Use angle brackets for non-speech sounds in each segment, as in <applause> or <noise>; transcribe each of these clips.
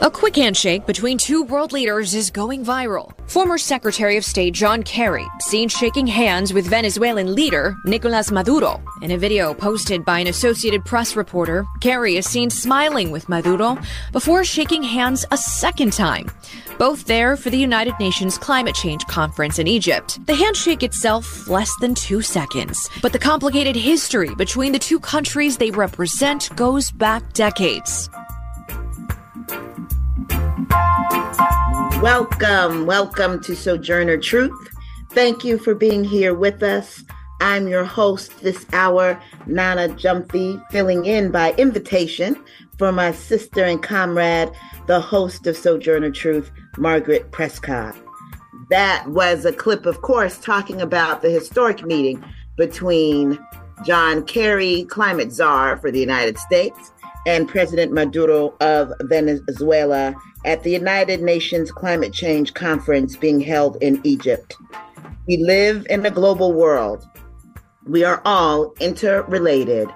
A quick handshake between two world leaders is going viral. Former Secretary of State John Kerry seen shaking hands with Venezuelan leader Nicolas Maduro. In a video posted by an Associated Press reporter, Kerry is seen smiling with Maduro before shaking hands a second time. Both there for the United Nations Climate Change Conference in Egypt. The handshake itself less than two seconds, but the complicated history between the two countries they represent goes back decades. Welcome, welcome to Sojourner Truth. Thank you for being here with us. I'm your host this hour, Nana Gyamfi, filling in by invitation for my sister and comrade, the host of Sojourner Truth, Margaret Prescott. That was a clip, of course, talking about the historic meeting between John Kerry, climate czar for the United States, and President Maduro of Venezuela at the United Nations Climate Change Conference being held in Egypt. We live in a global world. We are all interrelated.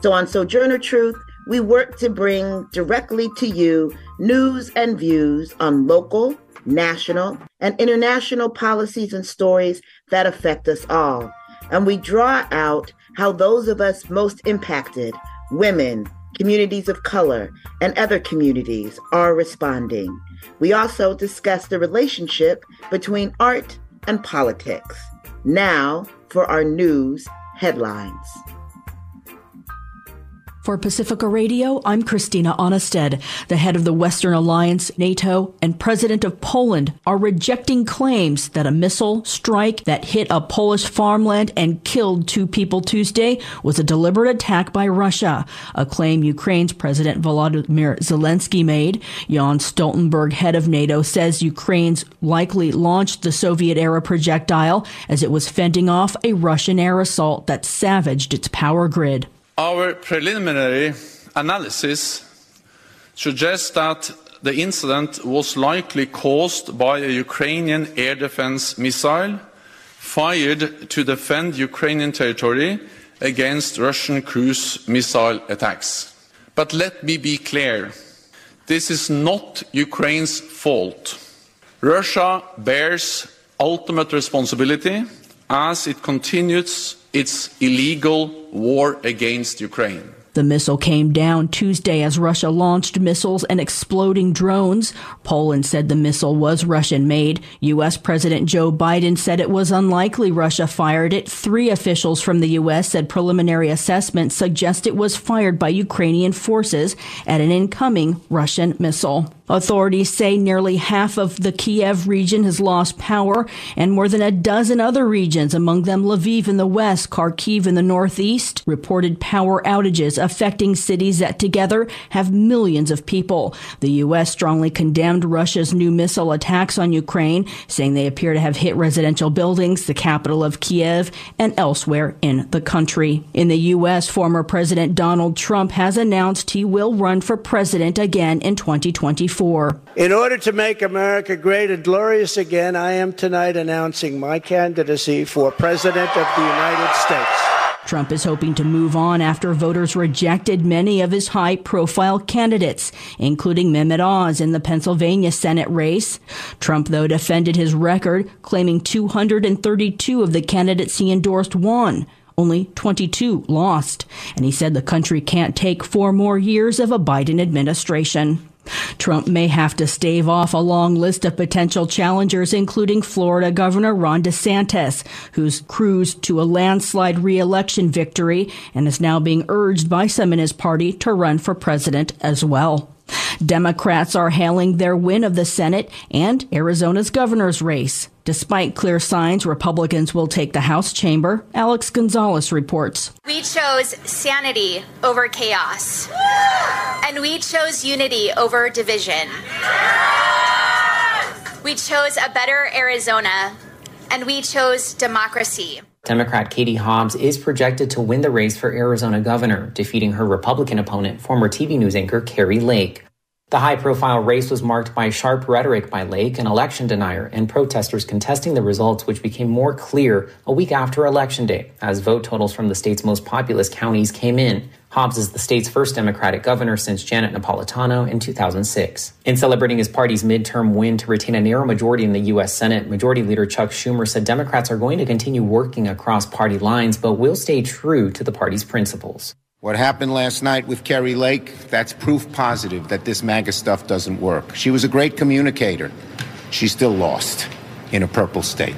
So on Sojourner Truth, we work to bring directly to you news and views on local, national, and international policies and stories that affect us all. And we draw out how those of us most impacted, women, communities of color, and other communities are responding. We also discuss the relationship between art and politics. Now for our news headlines. For Pacifica Radio, I'm Christina Onnested. The head of the Western Alliance, NATO, and president of Poland are rejecting claims that a missile strike that hit a Polish farmland and killed two people Tuesday was a deliberate attack by Russia, a claim Ukraine's President Volodymyr Zelensky made. Jens Stoltenberg, head of NATO, says Ukraine's likely launched the Soviet era projectile as it was fending off a Russian air assault that savaged its power grid. Our preliminary analysis suggests that the incident was likely caused by a Ukrainian air defense missile fired to defend Ukrainian territory against Russian cruise missile attacks. But let me be clear this is not Ukraine's fault. Russia bears ultimate responsibility as it continues its illegal war against Ukraine. The missile came down Tuesday as Russia launched missiles and exploding drones. Poland said the missile was Russian made. U.S. President Joe Biden said it was unlikely Russia fired it. Three officials from the U.S. said preliminary assessments suggest it was fired by Ukrainian forces at an incoming Russian missile. Authorities say nearly half of the Kiev region has lost power and more than a dozen other regions, among them Lviv in the west, Kharkiv in the northeast, reported power outages affecting cities that together have millions of people. The U.S. strongly condemned Russia's new missile attacks on Ukraine, saying they appear to have hit residential buildings, the capital of Kiev, and elsewhere in the country. In the U.S., former President Donald Trump has announced he will run for president again in 2024. In order to make America great and glorious again, I am tonight announcing my candidacy for President of the United States. Trump is hoping to move on after voters rejected many of his high profile candidates, including Mehmet Oz in the Pennsylvania Senate race. Trump, though, defended his record, claiming 232 of the candidates he endorsed won. Only 22 lost. And he said the country can't take four more years of a Biden administration. Trump may have to stave off a long list of potential challengers, including Florida Governor Ron DeSantis, who's cruised to a landslide reelection victory and is now being urged by some in his party to run for president as well. Democrats are hailing their win of the Senate and Arizona's governor's race. Despite clear signs Republicans will take the House chamber, Alex Gonzalez reports. We chose sanity over chaos, and we chose unity over division. We chose a better Arizona, and we chose democracy. Democrat Katie Hobbs is projected to win the race for Arizona governor, defeating her Republican opponent, former TV news anchor Kari Lake. The high profile race was marked by sharp rhetoric by Lake, an election denier, and protesters contesting the results, which became more clear a week after Election Day, as vote totals from the state's most populous counties came in. Hobbs is the state's first Democratic governor since Janet Napolitano in 2006. In celebrating his party's midterm win to retain a narrow majority in the U.S. Senate, Majority Leader Chuck Schumer said Democrats are going to continue working across party lines, but will stay true to the party's principles. What happened last night with Kari Lake, that's proof positive that this MAGA stuff doesn't work. She was a great communicator. She still lost in a purple state.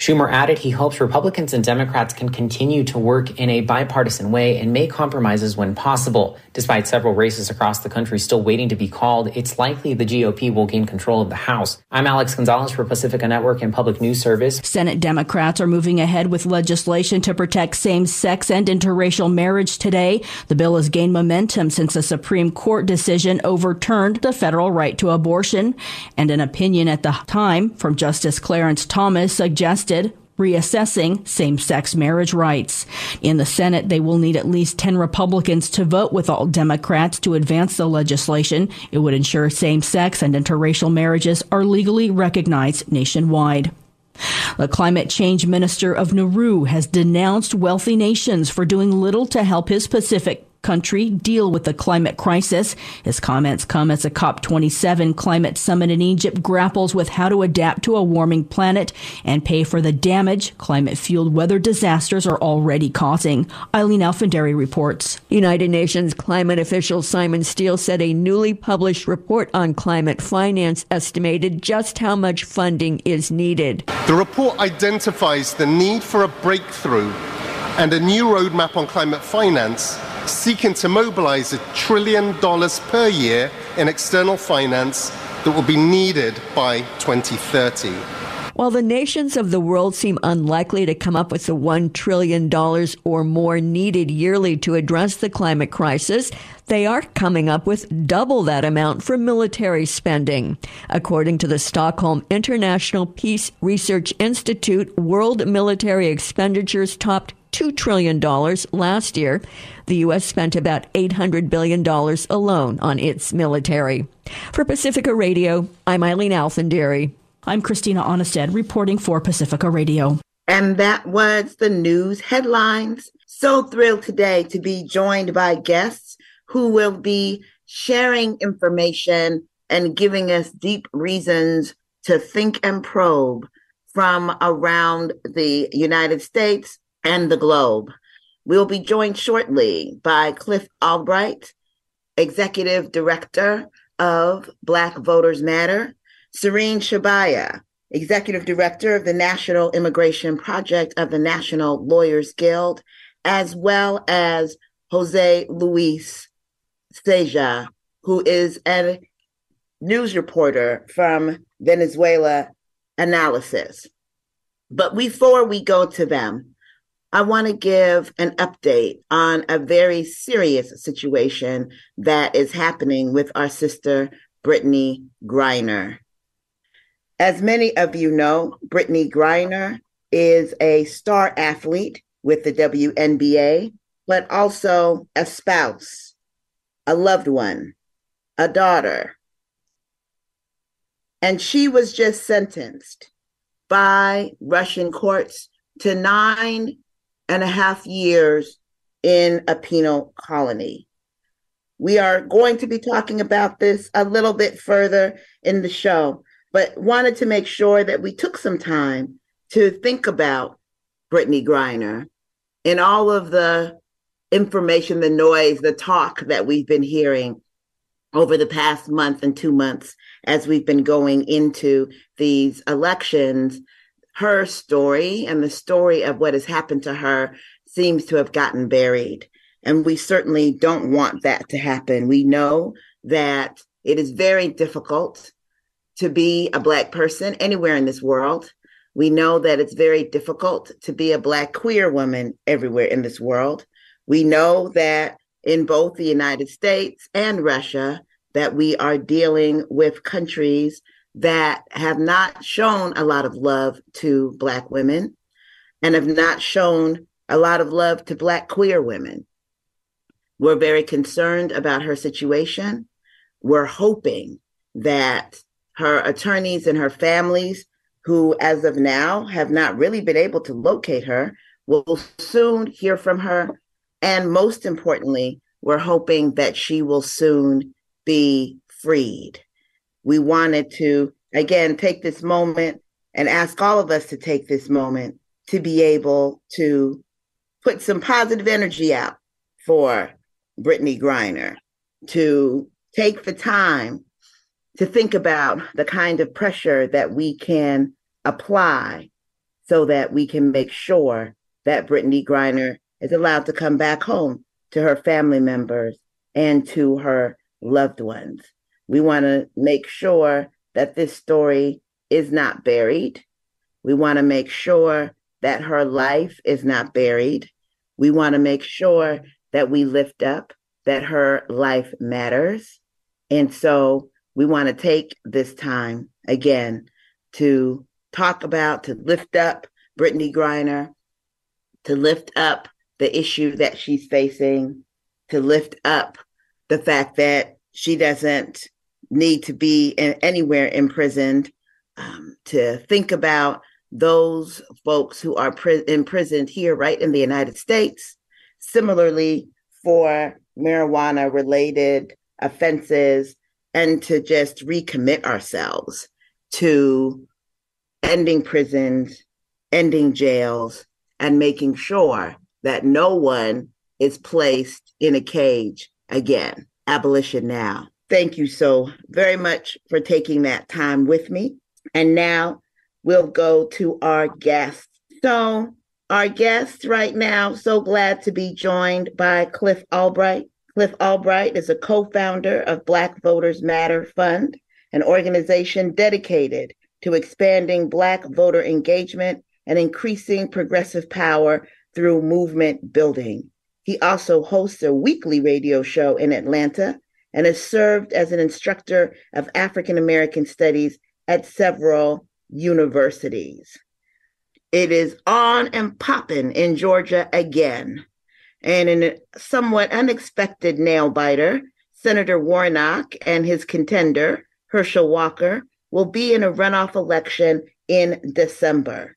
Schumer added he hopes Republicans and Democrats can continue to work in a bipartisan way and make compromises when possible. Despite several races across the country still waiting to be called, it's likely the GOP will gain control of the House. I'm Alex Gonzalez for Pacifica Network and Public News Service. Senate Democrats are moving ahead with legislation to protect same sex and interracial marriage today. The bill has gained momentum since a Supreme Court decision overturned the federal right to abortion. And an opinion at the time from Justice Clarence Thomas suggests reassessing same sex marriage rights. In the Senate, they will need at least 10 Republicans to vote with all Democrats to advance the legislation. It would ensure same sex and interracial marriages are legally recognized nationwide. The climate change minister of Nauru has denounced wealthy nations for doing little to help his Pacific country deal with the climate crisis. His comments come as a COP27 climate summit in Egypt grapples with how to adapt to a warming planet and pay for the damage climate fueled weather disasters are already causing. Eileen Alfandary reports. United Nations climate official Simon Stiell said a newly published report on climate finance estimated just how much funding is needed. The report identifies the need for a breakthrough and a new roadmap on climate finance seeking to mobilize a trillion dollars per year in external finance that will be needed by 2030. While the nations of the world seem unlikely to come up with the $1 trillion or more needed yearly to address the climate crisis, they are coming up with double that amount for military spending. According to the Stockholm International Peace Research Institute, world military expenditures topped $2 trillion last year. The U.S. spent about $800 billion alone on its military. For Pacifica Radio, I'm Eileen Alfandary. I'm Christina Onnested reporting for Pacifica Radio. And that was the news headlines. So thrilled today to be joined by guests who will be sharing information and giving us deep reasons to think and probe from around the United States and the globe. We'll be joined shortly by Cliff Albright, Executive Director of Black Voters Matter, Sirine Shebaya, Executive Director of the National Immigration Project of the National Lawyers Guild, as well as Jose Luis Ceja, who is a news reporter from Venezuela Analysis. But before we go to them, I want to give an update on a very serious situation that is happening with our sister, Brittney Griner. As many of you know, Brittney Griner is a star athlete with the WNBA, but also a spouse, a loved one, a daughter. And she was just sentenced by Russian courts to nine and a half years in a penal colony. We are going to be talking about this a little bit further in the show, but wanted to make sure that we took some time to think about Brittney Griner and all of the information, the noise, the talk that we've been hearing over the past month and two months as we've been going into these elections her story and the story of what has happened to her seems to have gotten buried. And we certainly don't want that to happen. We know that it is very difficult to be a Black person anywhere in this world. We know that it's very difficult to be a Black queer woman everywhere in this world. We know that in both the United States and Russia, that we are dealing with countries that have not shown a lot of love to Black women and have not shown a lot of love to Black queer women. We're very concerned about her situation. we're hoping that her attorneys and her families, who as of now have not really been able to locate her, will soon hear from her. And most importantly, we're hoping that she will soon be freed. We wanted to, again, take this moment and ask all of us to take this moment to be able to put some positive energy out for Brittney Griner, to take the time to think about the kind of pressure that we can apply so that we can make sure that Brittney Griner is allowed to come back home to her family members and to her loved ones. We want to make sure that this story is not buried. We want to make sure that her life is not buried. We want to make sure that we lift up that her life matters. And so we want to take this time again to talk about, to lift up Brittney Griner, to lift up the issue that she's facing, to lift up the fact that she doesn't need to be in, anywhere imprisoned, um, to think about those folks who are pri- imprisoned here, right in the United States. Similarly, for marijuana related offenses, and to just recommit ourselves to ending prisons, ending jails, and making sure that no one is placed in a cage again. Abolition now. Thank you so very much for taking that time with me. And now we'll go to our guest. So, our guest right now, so glad to be joined by Cliff Albright. Cliff Albright is a co founder of Black Voters Matter Fund, an organization dedicated to expanding Black voter engagement and increasing progressive power through movement building. He also hosts a weekly radio show in Atlanta and has served as an instructor of African American studies at several universities. It is on and popping in Georgia again. And in a somewhat unexpected nail biter, Senator Warnock and his contender, Herschel Walker, will be in a runoff election in December.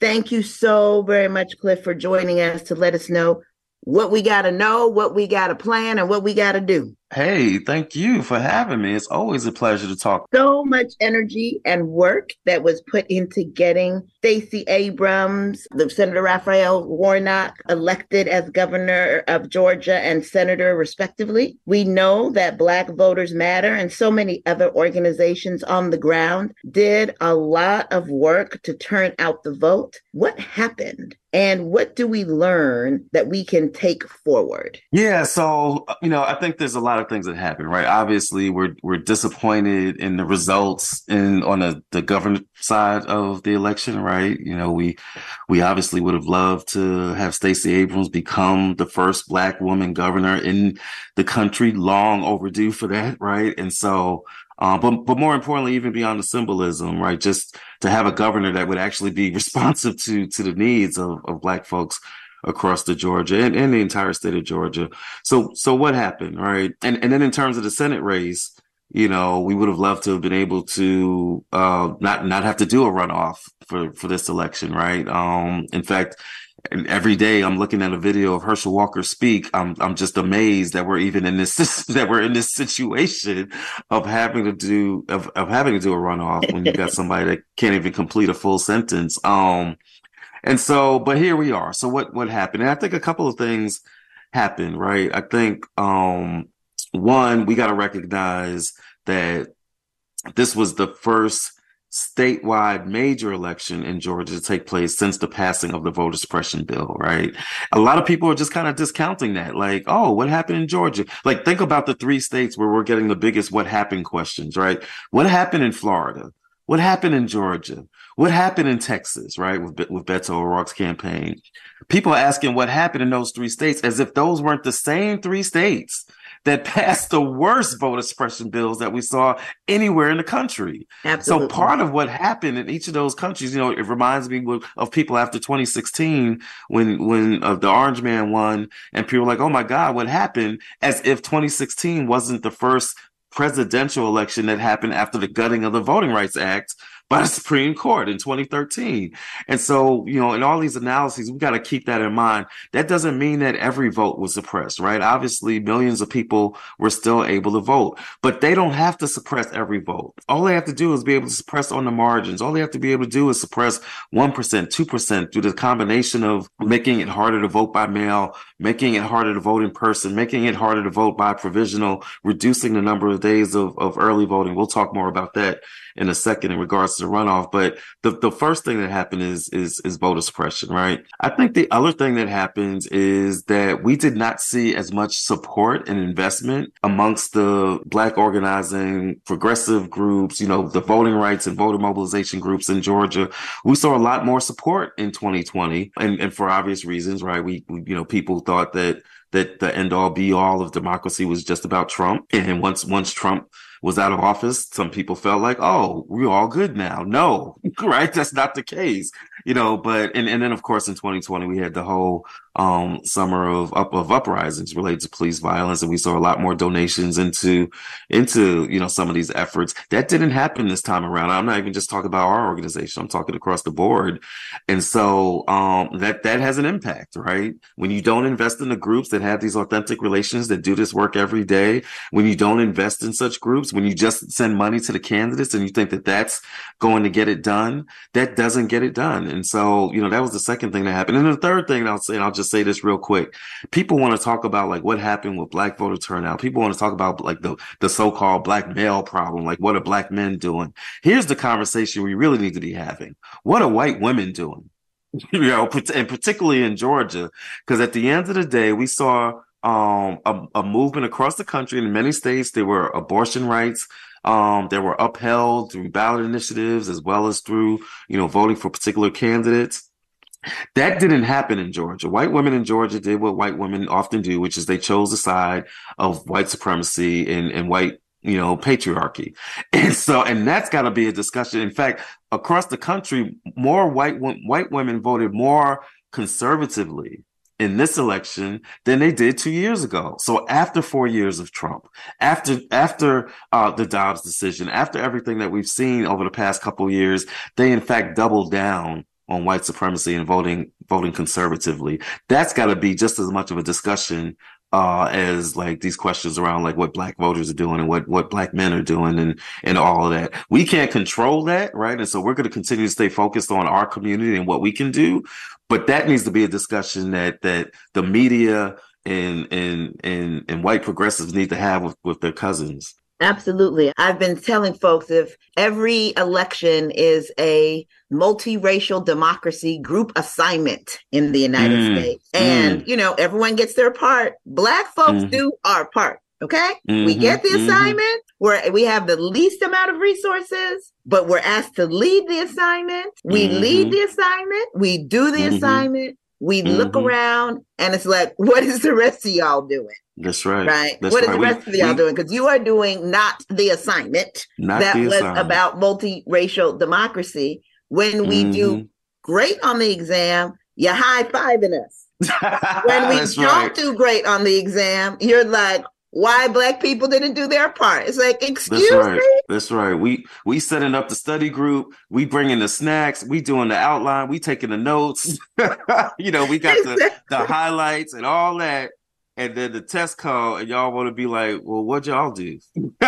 Thank you so very much, Cliff, for joining us to let us know what we got to know, what we got to plan, and what we got to do. Hey, thank you for having me. It's always a pleasure to talk. So much energy and work that was put into getting Stacey Abrams, the Senator Raphael Warnock elected as governor of Georgia and senator respectively. We know that Black Voters Matter and so many other organizations on the ground did a lot of work to turn out the vote. What happened? And what do we learn that we can take forward? Yeah, so you know, I think there's a lot of things that happen, right? Obviously, we're we're disappointed in the results in on the, the government side of the election, right? You know, we we obviously would have loved to have Stacey Abrams become the first black woman governor in the country, long overdue for that, right? And so uh, but but more importantly, even beyond the symbolism, right? Just to have a governor that would actually be <laughs> responsive to to the needs of, of black folks across the Georgia and, and the entire state of Georgia. So so what happened, right? And and then in terms of the Senate race, you know, we would have loved to have been able to uh, not not have to do a runoff for for this election, right? Um, in fact, every day I'm looking at a video of Herschel Walker speak. I'm I'm just amazed that we're even in this <laughs> that we're in this situation of having to do of, of having to do a runoff when you got somebody that can't even complete a full sentence. Um, and so, but here we are. So what, what happened? And I think a couple of things happened, right? I think, um, one, we got to recognize that this was the first statewide major election in Georgia to take place since the passing of the voter suppression bill, right? A lot of people are just kind of discounting that. Like, oh, what happened in Georgia? Like, think about the three states where we're getting the biggest what happened questions, right? What happened in Florida? What happened in Georgia? What happened in Texas, right? With, with Beto O'Rourke's campaign. People are asking what happened in those three states as if those weren't the same three states that <laughs> passed the worst voter suppression bills that we saw anywhere in the country. Absolutely. So part of what happened in each of those countries, you know, it reminds me of people after 2016 when when uh, the Orange Man won, and people were like, "Oh my God, what happened?" As if 2016 wasn't the first presidential election that happened after the gutting of the Voting Rights Act by the Supreme Court in 2013. And so, you know, in all these analyses, we got to keep that in mind. That doesn't mean that every vote was suppressed, right? Obviously, millions of people were still able to vote, but they don't have to suppress every vote. All they have to do is be able to suppress on the margins. All they have to be able to do is suppress 1%, 2% through the combination of making it harder to vote by mail, making it harder to vote in person, making it harder to vote by provisional, reducing the number of days of, of early voting. We'll talk more about that in a second in regards to the runoff. But the, the first thing that happened is, is, is voter suppression, right? I think the other thing that happens is that we did not see as much support and investment amongst the black organizing progressive groups, you know, the voting rights and voter mobilization groups in Georgia. We saw a lot more support in 2020 and, and for obvious reasons, right? We, we you know, people thought that that the end all be all of democracy was just about Trump. And once once Trump was out of office, some people felt like, oh, we're all good now. No, <laughs> right? That's not the case, you know. But and and then of course in 2020 we had the whole um, summer of up of uprisings related to police violence, and we saw a lot more donations into into you know some of these efforts. That didn't happen this time around. I'm not even just talking about our organization. I'm talking across the board, and so um, that that has an impact, right? When you don't invest in the groups that have these authentic relations that do this work every day, when you don't invest in such groups, when you just send money to the candidates and you think that that's going to get it done, that doesn't get it done. And so you know that was the second thing that happened, and the third thing I'll say, and I'll just say this real quick. People want to talk about like what happened with black voter turnout. People want to talk about like the, the so-called black male problem. Like what are black men doing? Here's the conversation we really need to be having. What are white women doing? <laughs> you know, and particularly in Georgia, because at the end of the day, we saw um, a, a, movement across the country in many states. There were abortion rights. Um, that were upheld through ballot initiatives as well as through, you know, voting for particular candidates. That didn't happen in Georgia. White women in Georgia did what white women often do, which is they chose the side of white supremacy and, and white, you know, patriarchy. <laughs> And so, and that's got to be a discussion. In fact, across the country, more white white women voted more conservatively in this election than they did two years ago. So after four years of Trump, after after uh, the Dobbs decision, after everything that we've seen over the past couple years, they in fact doubled down on white supremacy and voting voting conservatively. That's got to be just as much of a discussion uh, as like these questions around like what black voters are doing and what what black men are doing and and all of that. We can't control that, right? And so we're going to continue to stay focused on our community and what we can do. But that needs to be a discussion that that the media and and and and white progressives need to have with with their cousins. Absolutely. I've been telling folks if every election is a multiracial democracy group assignment in the United mm. States, and mm. you know, everyone gets their part, Black folks mm. do our part. Okay. Mm-hmm. We get the mm-hmm. assignment mm-hmm. where we have the least amount of resources, but we're asked to lead the assignment. We mm-hmm. lead the assignment. We do the assignment. We look mm-hmm. around and it's like, <laughs> what is the rest of y'all doing? That's right. Right. That's what is right. the rest we, of y'all we, doing? Because you are doing not the assignment not that the was assignment. about multiracial democracy. When we mm-hmm. do great on the exam, you're high fiving us. <laughs> when we don't right. do great on the exam, you're like, why black people didn't do their part. It's like, excuse That's right. me. That's right. We we setting up the study group. We bringing the snacks. We doing the outline. We taking the notes. <laughs> you know, we got the the highlights and all that and then the test call, and y'all want to be like, well, what y'all do? <laughs>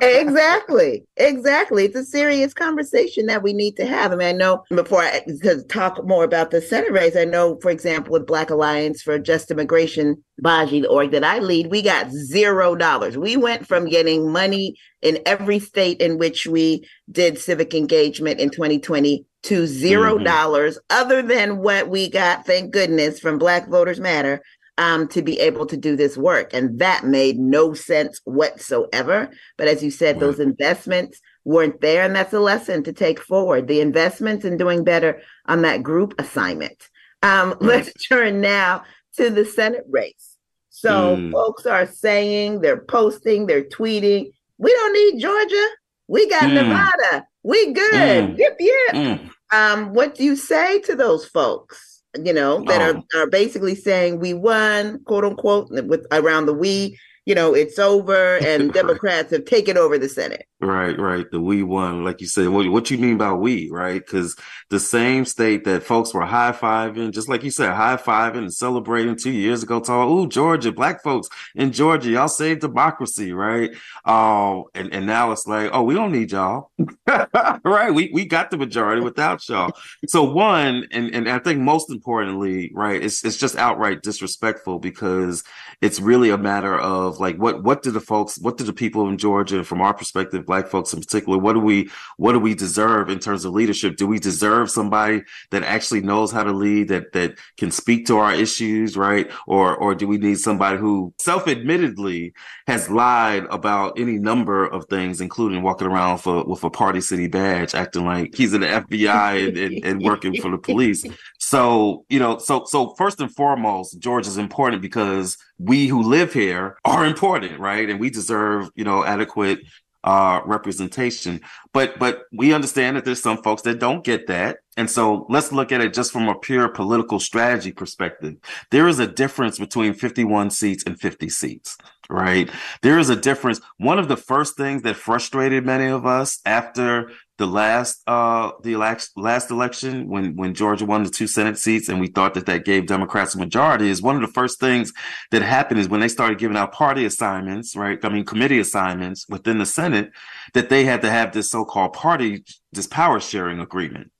exactly. Exactly. It's a serious conversation that we need to have. I mean, I know before I to talk more about the Senate race, I know, for example, with Black Alliance for Just Immigration, BAJI, the org that I lead, we got zero dollars. We went from getting money in every state in which we did civic engagement in 2020 to zero mm-hmm. dollars, mm-hmm. other than what we got, thank goodness, from Black Voters Matter um, to be able to do this work. And that made no sense whatsoever. But as you said, right. those investments weren't there. And that's a lesson to take forward the investments in doing better on that group assignment. Um, <laughs> right. Let's turn now to the Senate race. So mm. folks are saying, they're posting, they're tweeting, we don't need Georgia. We got mm. Nevada. We good. Mm. Yep, yep. Mm. Um, what do you say to those folks? You know, that oh. are, are basically saying we won, quote unquote, with around the we. you know, it's over and <laughs> Democrats have taken over the Senate. Right, right. The we won, like you said. What, what you mean by we, right? Because the same state that folks were high fiving, just like you said, high fiving and celebrating two years ago, talking, "Ooh, Georgia, black folks in Georgia, y'all saved democracy, right?" Uh, and and now it's like, oh, we don't need y'all, <laughs> right? We we got the majority without y'all. So one, and and I think most importantly, right, it's it's just outright disrespectful because it's really a matter of like what what do the folks, what do the people in Georgia, from our perspective black folks in particular what do we what do we deserve in terms of leadership? Do we deserve somebody that actually knows how to lead that that can speak to our issues right? Or or do we need somebody who self-admittedly has lied about any number of things including walking around for with a party city badge acting like he's in the FBI and, and, and working for the police? So you know so so first and foremost George is important because we who live here are important, right? And we deserve, you know, adequate uh, representation. But but we understand that there's some folks that don't get that. And so let's look at it just from a pure political strategy perspective. There is a difference between 51 seats and 50 seats, right? There is a difference. One of the first things that frustrated many of us after the last uh the last last election when when Georgia won the two Senate seats and we thought that that gave Democrats a majority is one of the first things that happened is when they started giving out party assignments, right? I mean committee assignments within the Senate that they had to have this so-called party this power sharing agreement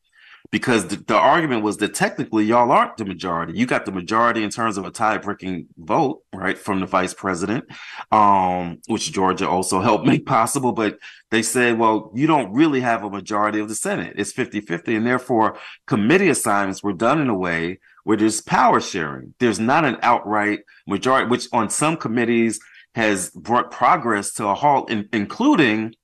because the, the, argument was that technically y'all aren't the majority. You got the majority in terms of a tie breaking vote, right, from the vice president, um, which Georgia also helped <laughs> make possible. But they said, well, you don't really have a majority of the Senate. It's 50 50. And therefore, committee assignments were done in a way where there's power sharing. There's not an outright majority, which on some committees has brought progress to a halt, in, including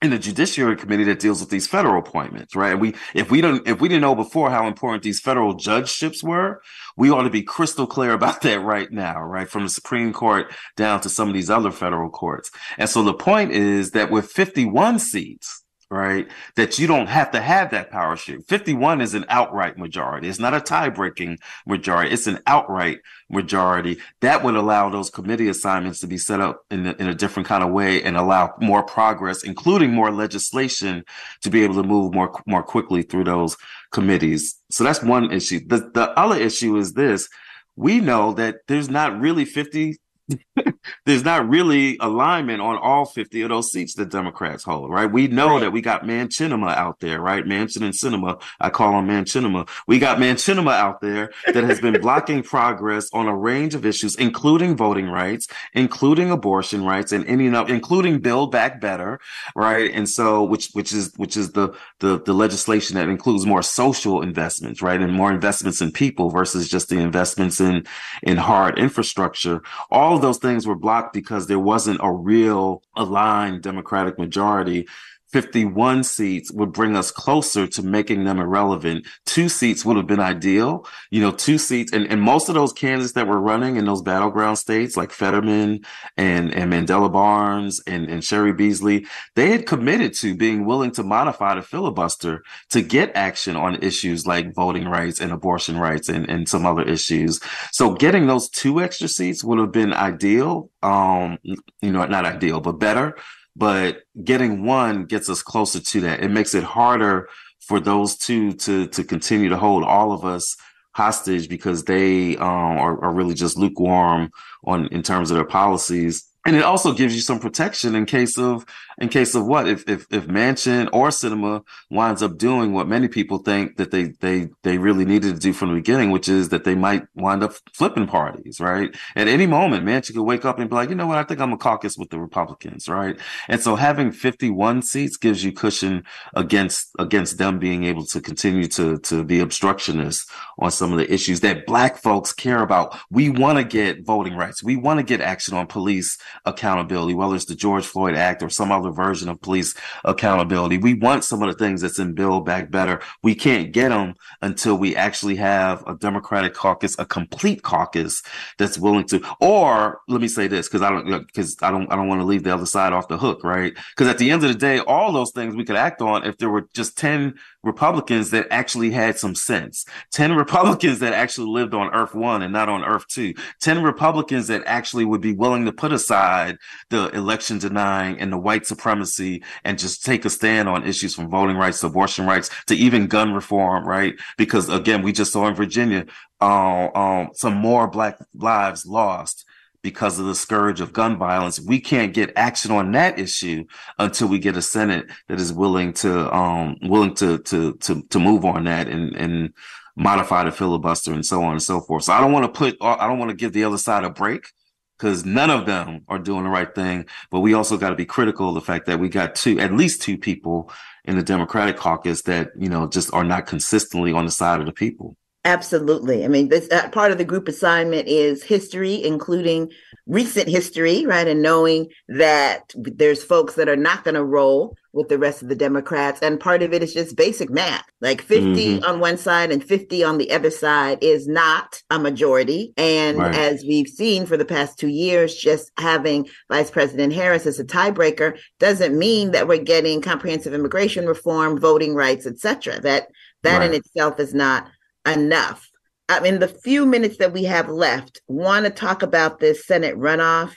in the judiciary committee that deals with these federal appointments, right? we, if we don't, if we didn't know before how important these federal judgeships were, we ought to be crystal clear <laughs> about that right now, right? From the Supreme Court down to some of these other federal courts. And so the point is that with 51 seats, right? That you don't have to have that power shift. 51 is an outright majority. It's not a tie breaking majority. It's an outright majority that would allow those committee assignments to be set up in, a, in a different kind of way and allow more progress, including more legislation to be able to move more, more quickly through those committees. So that's one issue. The, the other issue is this. We know that there's not really 50 <laughs> there's not really alignment on all 50 of those seats that Democrats hold, right? We know right. that we got Manchinima out there, right? Manchin and Sinema. I call him Manchinima. We got Manchinima out there that has been blocking <laughs> progress on a range of issues, including voting rights, including abortion rights, and any, including Build Back Better, right? And so, which, which is, which is the, the, the legislation that includes more social investments, right? And more investments in people versus just the investments in, in hard infrastructure. All of those things were blocked because there wasn't a real aligned Democratic majority 51 seats would bring us closer to making them irrelevant. Two seats would have been ideal. You know, two seats and, and most of those candidates that were running in those battleground states like Fetterman and, and Mandela Barnes and, and Cheri Beasley, they had committed to being willing to modify the filibuster to get action on issues like voting rights and abortion rights and, and some other issues. So getting those two extra seats would have been ideal. Um, you know, not ideal, but better but getting one gets us closer to that. It makes it harder for those two to to continue to hold all of us hostage because they um, are, are really just lukewarm on in terms of their policies and it also gives you some protection in case of in case of what if if if Manchin or Sinema winds up doing what many people think that they they they really needed to do from the beginning, which is that they might wind up flipping parties, right? At any moment, Manchin could wake up and be like, you know what, I think I'm a caucus with the Republicans, right? And so having 51 seats gives you cushion against against them being able to continue to to be obstructionists on some of the issues that black folks care about. We want to get voting rights. We want to get action on police accountability, whether it's the George Floyd Act or some other version of police accountability. We want some of the things that's in Build Back Better. We can't get them until we actually have a Democratic caucus, a complete caucus that's willing to. Or let me say this, because I don't, because I don't, I don't want to leave the other side off the hook, right? Because at the end of the day, all those things we could act on if there were just ten Republicans that actually had some sense, ten Republicans that actually lived on Earth One and not on Earth 2. 10 Republicans that actually would be willing to put aside the election denying and the white supremacy and just take a stand on issues from voting rights to abortion rights to even gun reform, right? Because again, we just saw in Virginia, uh, um, some more black lives lost because of the scourge of gun violence. We can't get action on that issue until we get a Senate that is willing to, um, willing to, to, to, to move on that and, and modify the filibuster and so on and so forth. So I don't want to put, I don't want to give the other side a break because none of them are doing the right thing. But we also got to be critical of the fact that we got two, at least two people in the Democratic caucus that, you know, just are not consistently on the side of the people. Absolutely. I mean, this uh, part of the group assignment is history, including recent history, right? And knowing that there's folks that are not going to roll with the rest of the Democrats. And part of it is just basic math. Like 50 mm-hmm. on one side and 50 on the other side is not a majority. And right. as we've seen for the past two years, just having Vice President Harris as a tiebreaker doesn't mean that we're getting comprehensive immigration reform, voting rights, etc. That that right. in itself is not enough. I mean, the few minutes that we have left, want to talk about this Senate runoff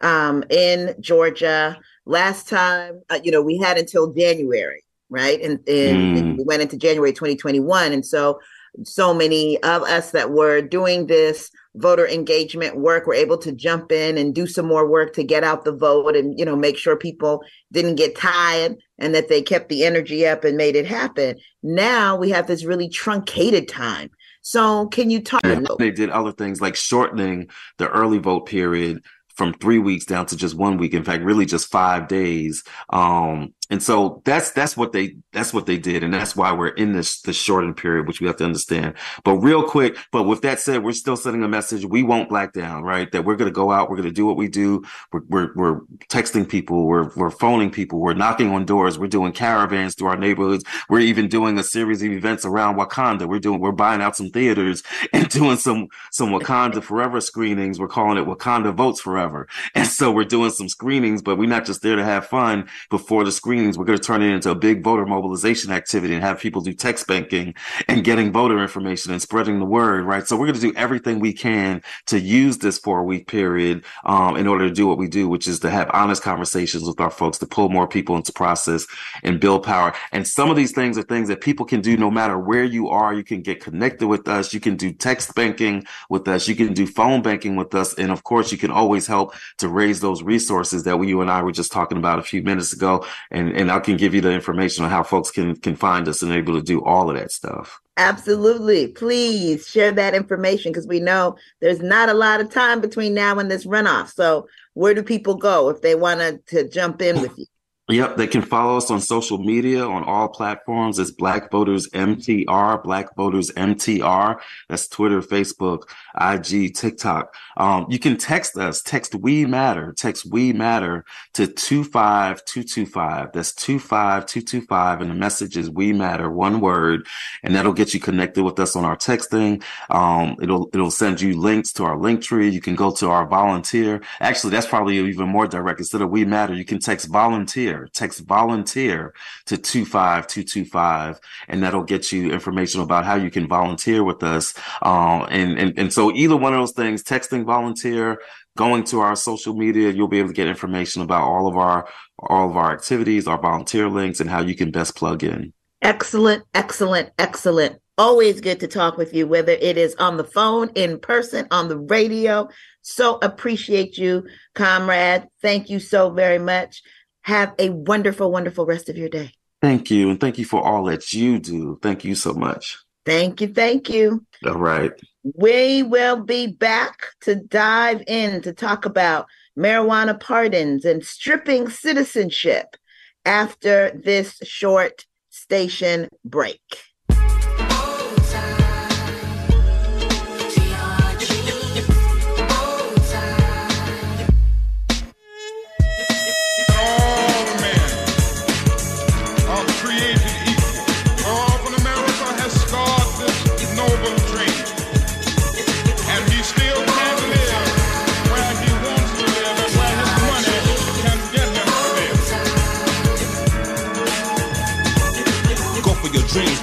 um, in Georgia. Last time, uh, you know, we had until January, right? And, and, mm. and we went into January 2021. And so, so many of us that were doing this voter engagement work were able to jump in and do some more work to get out the vote and you know make sure people didn't get tired and that they kept the energy up and made it happen now we have this really truncated time so can you talk they did other things like shortening the early vote period from three weeks down to just one week. In fact, really just five days. Um, and so that's that's what they that's what they did, and that's why we're in this this shortened period, which we have to understand. But real quick, but with that said, we're still sending a message. We won't black down, right? That we're going to go out, we're going to do what we do. We're, we're we're texting people, we're we're phoning people, we're knocking on doors, we're doing caravans through our neighborhoods. We're even doing a series of events around Wakanda. We're doing we're buying out some theaters <laughs> and doing some some Wakanda Forever screenings. We're calling it Wakanda Votes Forever, and so we're doing some screenings, but we're not just there to have fun before the screen we're going to turn it into a big voter mobilization activity and have people do text banking and getting voter information and spreading the word, right? So we're going to do everything we can to use this four week period um, in order to do what we do, which is to have honest conversations with our folks, to pull more people into process and build power. And some of these things are things that people can do no matter where you are. You can get connected with us. You can do text banking with us. You can do phone banking with us. And of course, you can always help to raise those resources that we, you and I were just talking about a few minutes ago and and I can give you the information on how folks can can find us and able to do all of that stuff. Absolutely. Please share that information because we know there's not a lot of time between now and this runoff. So where do people go if they want to jump in with you? Yep, they can follow us on social media on all platforms. It's Black Voters MTR, Black Voters MTR. That's Twitter, Facebook, IG, TikTok. Um, you can text us. Text We Matter. Text We Matter to 25225. That's 25225. And the message is We Matter, one word. And that'll get you connected with us on our texting. Um, it'll, it'll send you links to our link tree. You can go to our volunteer. Actually, that's probably even more direct. Instead of We Matter, you can text volunteer volunteer. Text volunteer to 25225 and that'll get you information about how you can volunteer with us. Um, and, and, and so either one of those things, texting volunteer, going to our social media, you'll be able to get information about all of our, all of our activities, our volunteer links and how you can best plug in. Excellent, excellent, excellent. Always good to talk with you, whether it is on the phone, in person, on the radio. So appreciate you, comrade. Thank you so very much. Have a wonderful, wonderful rest of your day. Thank you. And thank you for all that you do. Thank you so much. Thank you. Thank you. All right. We will be back to dive in to talk about marijuana pardons and stripping citizenship after this short station break.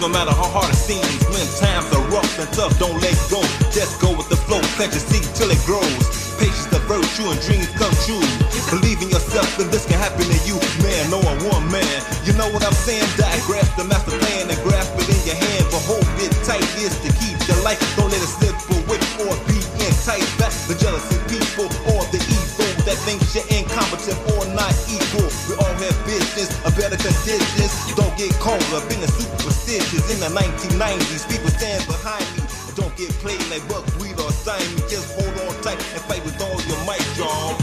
No matter how hard it seems. When times are rough and tough, don't let go. Just go with the flow, plant your seed till it grows. Patience, the virtue, and dreams come true. Believe in yourself, and this can happen to you. Man, no one, man. You know what I'm saying? Die, grasp the master plan and grasp it in your hand. But hold it tight, is to keep your life. Don't let it slip away or be enticed back. The jealousy people or the evil that thinks you're incompetent or not equal. Business, a better conditions. Don't get superstitious. In the 1990s, people stand behind me. Don't get played like or. Just hold on tight and fight with all your might, y'all.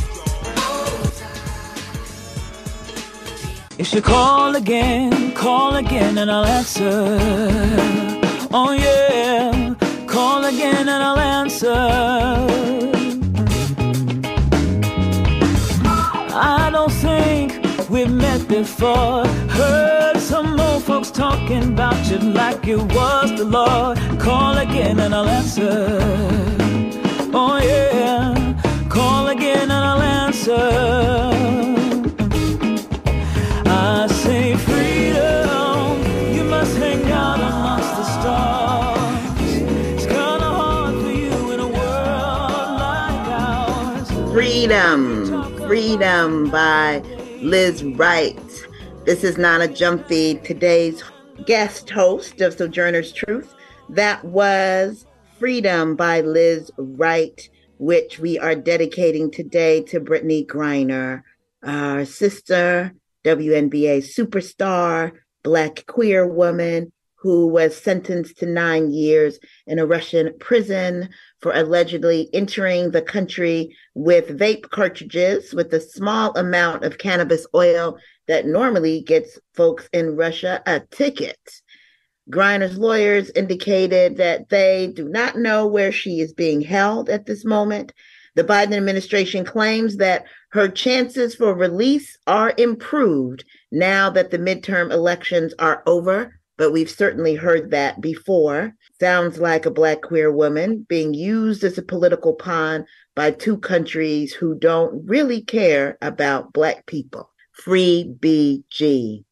You call again, call again, and I'll answer. Oh yeah, call again and I'll answer. Before. Heard some old folks talking about you like it was the Lord. Call again and I'll answer. Oh yeah, call again and I'll answer. I say freedom, you must hang out amongst the stars. It's kinda hard for you in a world like ours. Freedom, Freedom by Lizz Wright. This is Nana Gyamfi, today's guest host of Sojourner's Truth. That was Freedom by Liz Wright, which we are dedicating today to Brittney Griner, our sister, WNBA superstar, Black queer woman who was sentenced to nine years in a Russian prison for allegedly entering the country with vape cartridges with a small amount of cannabis oil that normally gets folks in Russia a ticket. Griner's lawyers indicated that they do not know where she is being held at this moment. The Biden administration claims that her chances for release are improved now that the midterm elections are over, but we've certainly heard that before. Sounds like a Black queer woman being used as a political pawn by two countries who don't really care about Black people. Free BG.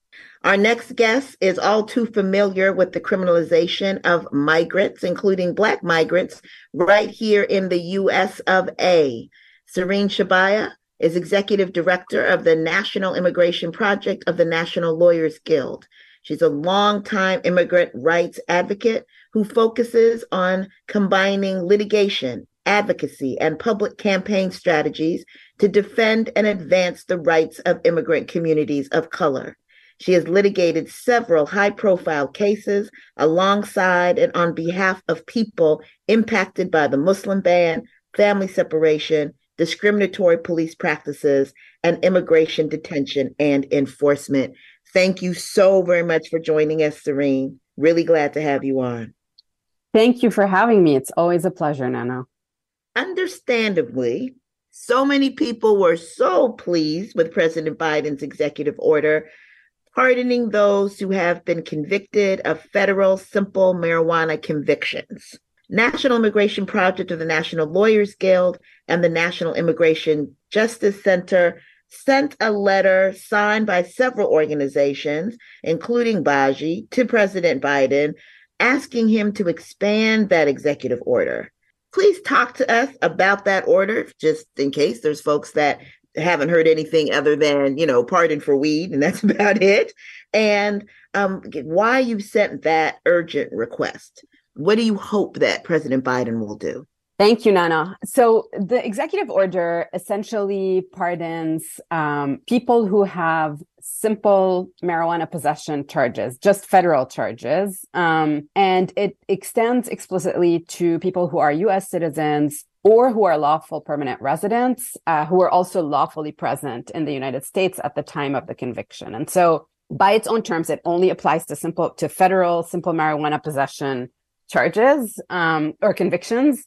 Our next guest is all too familiar with the criminalization of migrants, including Black migrants, right here in the US of A. Sirine Shebaya is Executive Director of the National Immigration Project of the National Lawyers Guild. She's a longtime immigrant rights advocate who focuses on combining litigation, advocacy, and public campaign strategies to defend and advance the rights of immigrant communities of color. She has litigated several high profile cases alongside and on behalf of people impacted by the Muslim ban, family separation, discriminatory police practices, and immigration detention and enforcement. Thank you so very much for joining us, Sirine. Really glad to have you on. Thank you for having me. It's always a pleasure, Nana. Understandably, so many people were so pleased with President Biden's executive order pardoning those who have been convicted of federal simple marijuana convictions. National Immigration Project of the National Lawyers Guild and the National Immigrant Justice Center sent a letter signed by several organizations, including BAJI, to President Biden, asking him to expand that executive order. Please talk to us about that order, just in case there's folks that haven't heard anything other than you know pardon for weed and <laughs> that's about it. And um, why you sent that urgent request. What do you hope that president biden will do Thank you, Nana. So the executive order essentially pardons um, people who have simple marijuana possession charges, just federal charges. Um, and it extends explicitly to people who are US citizens or who are lawful permanent residents uh, who are also lawfully present in the United States at the time of the conviction. And so by its own terms, it only applies to simple to federal simple marijuana possession charges um, or convictions.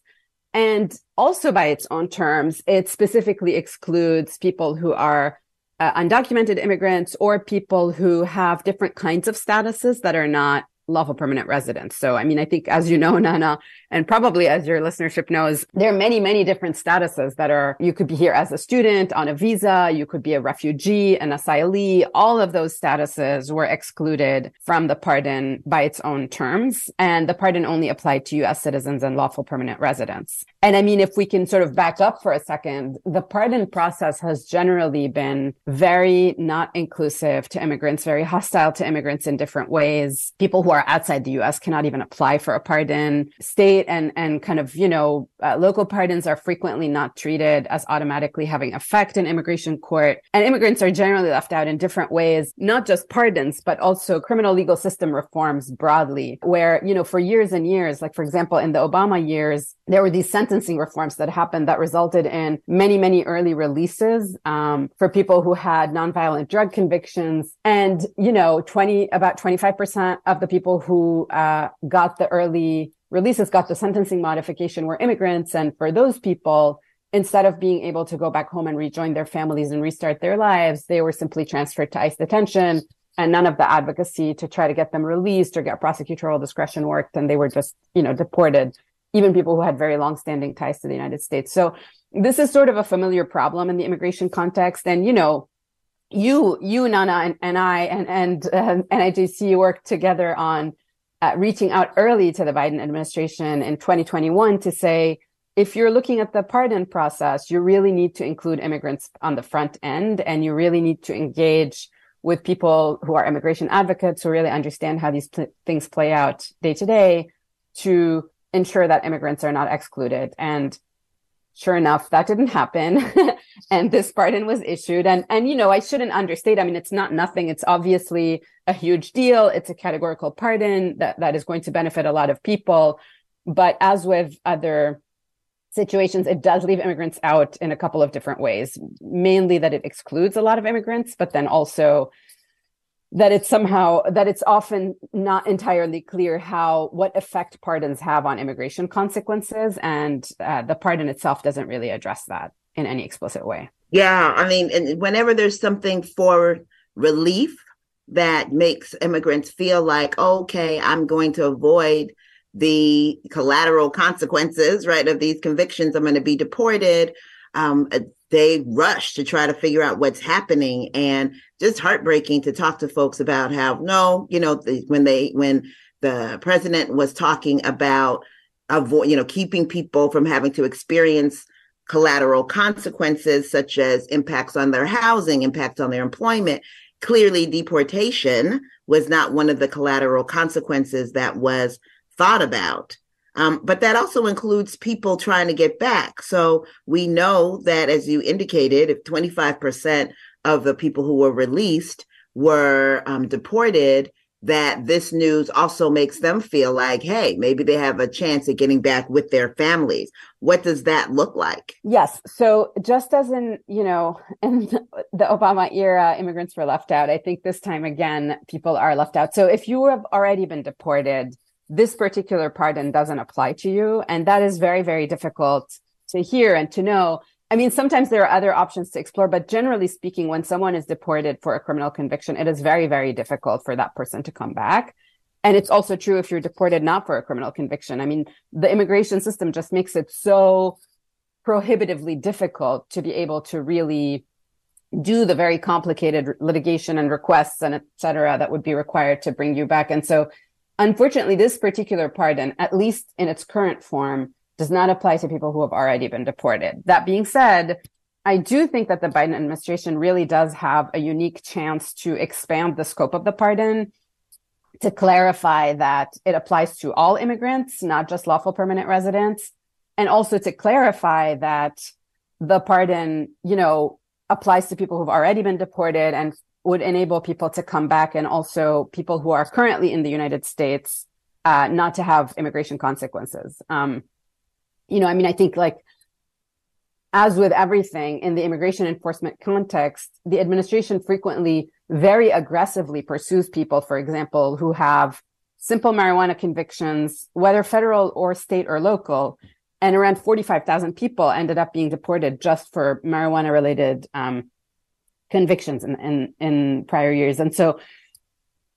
And also by its own terms, it specifically excludes people who are uh, undocumented immigrants or people who have different kinds of statuses that are not lawful permanent residents. So, I mean, I think as you know, <laughs> Nana, and probably as your listenership knows, there are many, many different statuses that are, you could be here as a student on a visa, you could be a refugee, an asylee. All of those statuses were excluded from the pardon by its own terms. And the pardon only applied to US citizens and lawful permanent residents. And I mean, if we can sort of back up for a second, the pardon process has generally been very not inclusive to immigrants, very hostile to immigrants in different ways. People who are outside the US cannot even apply for a pardon. State and, and kind of, you know, uh, local pardons are frequently not treated as automatically having effect in immigration court. And immigrants are generally left out in different ways, not just pardons, but also criminal legal system reforms broadly, where, you know, for years and years, like for example, in the Obama years, there were these sentencing reforms that happened that resulted in many, many early releases um, for people who had nonviolent drug convictions. And, you know, 20, about 25% of the people who uh, got the early releases, got the sentencing modification were immigrants. And for those people, instead of being able to go back home and rejoin their families and restart their lives, they were simply transferred to ICE detention and none of the advocacy to try to get them released or get prosecutorial discretion worked. And they were just, you know, deported, even people who had very long-standing ties to the United States. So this is sort of a familiar problem in the immigration context. And, you know, you, you, Nana, and, and I, and, and uh, NIJC worked together on uh, reaching out early to the Biden administration in 2021 to say, if you're looking at the pardon process, you really need to include immigrants on the front end and you really need to engage with people who are immigration advocates who really understand how these pl- things play out day to day to ensure that immigrants are not excluded. And sure enough, that didn't happen. <laughs> and this pardon was issued. And, and, you know, I shouldn't understate. I mean, it's not nothing. It's obviously a huge deal. It's a categorical pardon that, that is going to benefit a lot of people. But as with other situations, it does leave immigrants out in a couple of different ways, mainly that it excludes a lot of immigrants, but then also that it's somehow that it's often not entirely clear how what effect pardons have on immigration consequences and uh, the pardon itself doesn't really address that in any explicit way. Yeah i mean whenever there's something for relief that makes immigrants feel like okay i'm going to avoid the collateral consequences right of these convictions i'm going to be deported um, they rush to try to figure out what's happening and just heartbreaking to talk to folks about how no you know the, when they when the president was talking about avoid you know keeping people from having to experience collateral consequences such as impacts on their housing impacts on their employment. Clearly deportation was not one of the collateral consequences that was thought about um, but that also includes people trying to get back. So we know that, as you indicated, if 25% of the people who were released were um, deported, that this news also makes them feel like, hey, maybe they have a chance at getting back with their families. What does that look like? Yes. So just as in, you know, <laughs> in the Obama era, immigrants were left out. I think this time again, people are left out. So if you have already been deported, this particular pardon doesn't apply to you. And that is very, very difficult to hear and to know. I mean, sometimes there are other options to explore, but generally speaking, when someone is deported for a criminal conviction, it is very, very difficult for that person to come back. And it's also true if you're deported not for a criminal conviction. I mean, the immigration system just makes it so prohibitively difficult to be able to really do the very complicated litigation and requests and et cetera that would be required to bring you back. And so Unfortunately, this particular pardon, at least in its current form, does not apply to people who have already been deported. That being said, I do think that the Biden administration really does have a unique chance to expand the scope of the pardon to clarify that it applies to all immigrants, not just lawful permanent residents, and also to clarify that the pardon, you know, applies to people who've already been deported and would enable people to come back and also people who are currently in the United States uh, not to have immigration consequences. Um, you know, I mean, I think like as with everything in the immigration enforcement context, the administration frequently very aggressively pursues people, for example, who have simple marijuana convictions, whether federal or state or local. And around 45,000 people ended up being deported just for marijuana related um, convictions in, in, in prior years. And so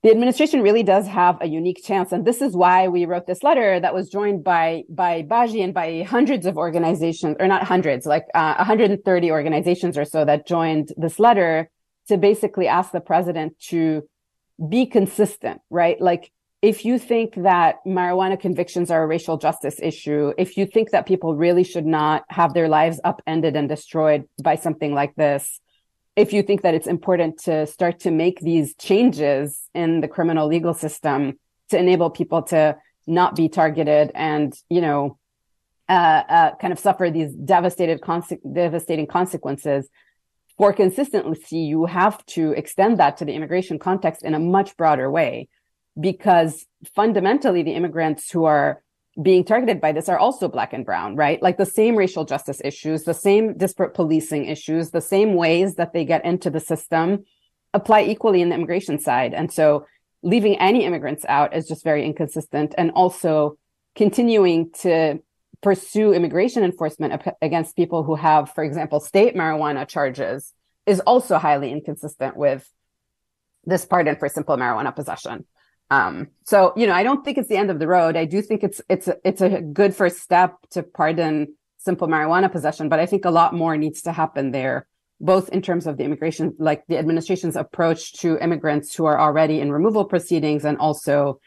the administration really does have a unique chance. And this is why we wrote this letter that was joined by, by BAJI and by hundreds of organizations, or not hundreds, like uh, 130 organizations or so that joined this letter to basically ask the president to be consistent, right? Like, if you think that marijuana convictions are a racial justice issue, if you think that people really should not have their lives upended and destroyed by something like this, if you think that it's important to start to make these changes in the criminal legal system to enable people to not be targeted and, you know, uh, uh, kind of suffer these devastated devastating consequences for consistency, you have to extend that to the immigration context in a much broader way, because fundamentally, the immigrants who are being targeted by this are also black and brown, right? Like the same racial justice issues, the same disparate policing issues, the same ways that they get into the system apply equally in the immigration side. And so leaving any immigrants out is just very inconsistent and also continuing to pursue immigration enforcement against people who have, for example, state marijuana charges is also highly inconsistent with this pardon for simple marijuana possession. Um, so you know, I don't think it's the end of the road. I do think it's it's a, it's a good first step to pardon simple marijuana possession, but I think a lot more needs to happen there, both in terms of the immigration, like the administration's approach to immigrants who are already in removal proceedings, and also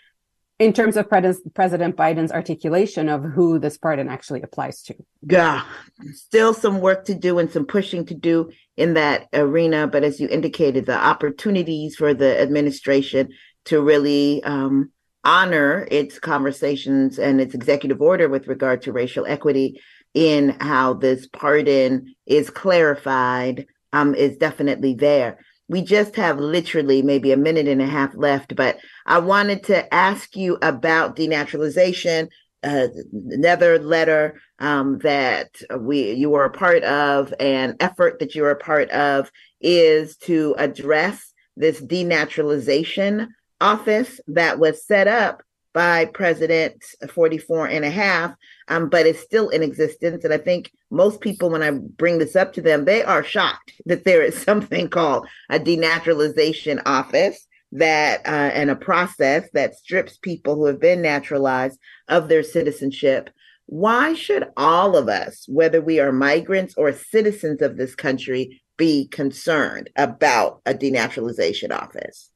in terms of Pre- President Biden's articulation of who this pardon actually applies to. Yeah, still some work to do and some pushing to do in that arena. But as you indicated, the opportunities for the administration to really um, honor its conversations and its executive order with regard to racial equity in how this pardon is clarified um, is definitely there. We just have literally maybe a minute and a half left, but I wanted to ask you about denaturalization. Uh, another letter um, that we you were a part of, and effort that you were a part of, is to address this denaturalization office that was set up by President 44 and a half, um, but it's still in existence. And I think most people, when I bring this up to them, they are shocked <laughs> that there is something called a denaturalization office that uh, and a process that strips people who have been naturalized of their citizenship. Why should all of us, whether we are migrants or citizens of this country, be concerned about a denaturalization office?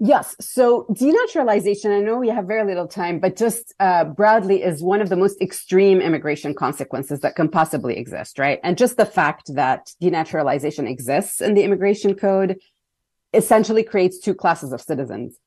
Yes. So denaturalization, I know we have very little time, but just uh, broadly is one of the most extreme immigration consequences that can possibly exist, right? And just the fact that denaturalization exists in the immigration code essentially creates two classes of citizens.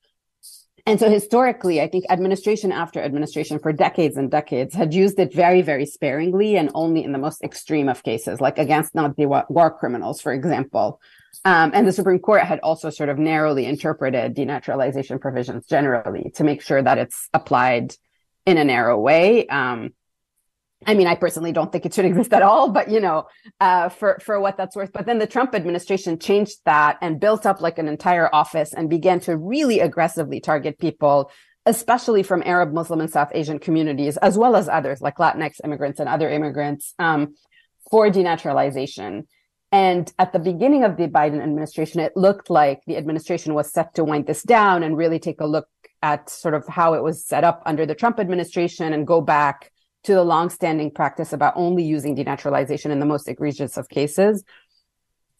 And so historically, I think administration after administration for decades and decades had used it very, very sparingly and only in the most extreme of cases, like against Nazi war criminals, for example. Um, and the Supreme Court had also sort of narrowly interpreted denaturalization provisions generally to make sure that it's applied in a narrow way. Um, I mean, I personally don't think it should <laughs> exist at all, but you know, uh, for for what that's worth. But then the Trump administration changed that and built up like an entire office and began to really aggressively target people, especially from Arab, Muslim, and South Asian communities, as well as others like Latinx immigrants and other immigrants, um, for denaturalization. And at the beginning of the Biden administration, it looked like the administration was set to wind this down and really take a look at sort of how it was set up under the Trump administration and go back to the longstanding practice about only using denaturalization in the most egregious of cases.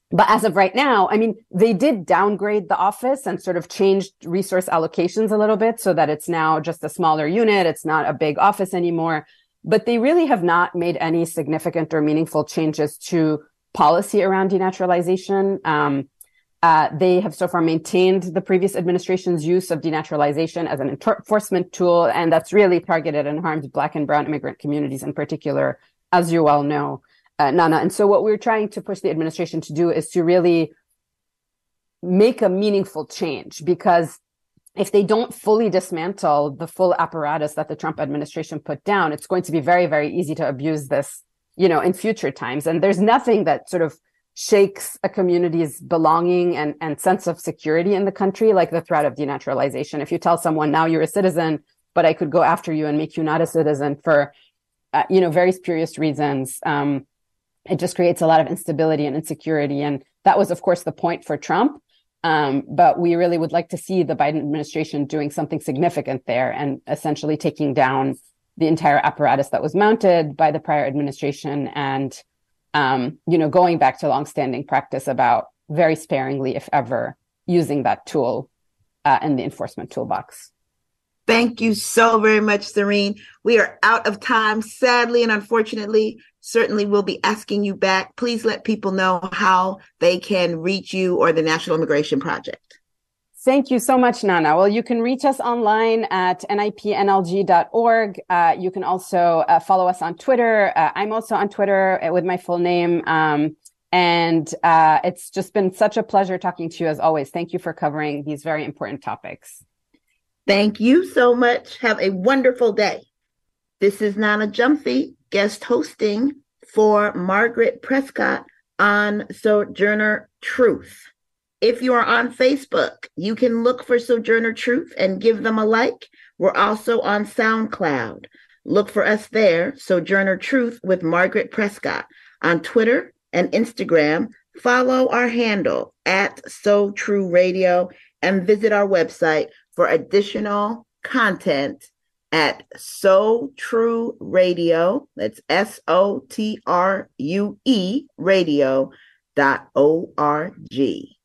But as of right now, I mean, they did downgrade the office and sort of changed resource allocations a little bit so that it's now just a smaller unit. It's not a big office anymore. But they really have not made any significant or meaningful changes to policy around denaturalization. Um, uh, they have so far maintained the previous administration's use of denaturalization as an enforcement tool, and that's really targeted and harmed Black and Brown immigrant communities in particular, as you well know, uh, Nana. And so, what we're trying to push the administration to do is to really make a meaningful change because if they don't fully dismantle the full apparatus that the Trump administration put down, it's going to be very, very easy to abuse this you know, in future times. And there's nothing that sort of shakes a community's belonging and, and sense of security in the country, like the threat of denaturalization. If you tell someone now you're a citizen, but I could go after you and make you not a citizen for, uh, you know, very spurious reasons, um, it just creates a lot of instability and insecurity. And that was, of course, the point for Trump. Um, but we really would like to see the Biden administration doing something significant there and essentially taking down the entire apparatus that was mounted by the prior administration and, um, you know, going back to longstanding practice about very sparingly, if ever, using that tool uh, in the enforcement toolbox. Thank you so very much, Sirine. We are out of time, sadly and unfortunately. Certainly, we'll be asking you back. Please let people know how they can reach you or the National Immigration Project. Thank you so much, Nana. Well, you can reach us online at nipnlg.org. Uh, you can also uh, follow us on Twitter. Uh, I'm also on Twitter with my full name. Um, and uh, it's just been such a pleasure talking to you as always. Thank you for covering these very important topics. Thank you so much. Have a wonderful day. This is Nana Gyamfi, guest hosting for Margaret Prescott on Sojourner Truth. If you are on Facebook, you can look for Sojourner Truth and give them a like. We're also on SoundCloud. Look for us there, Sojourner Truth with Margaret Prescott. On Twitter and Instagram, follow our handle at So True Radio and visit our website for additional content at So True Radio. That's S O T R U E radio dot O R G.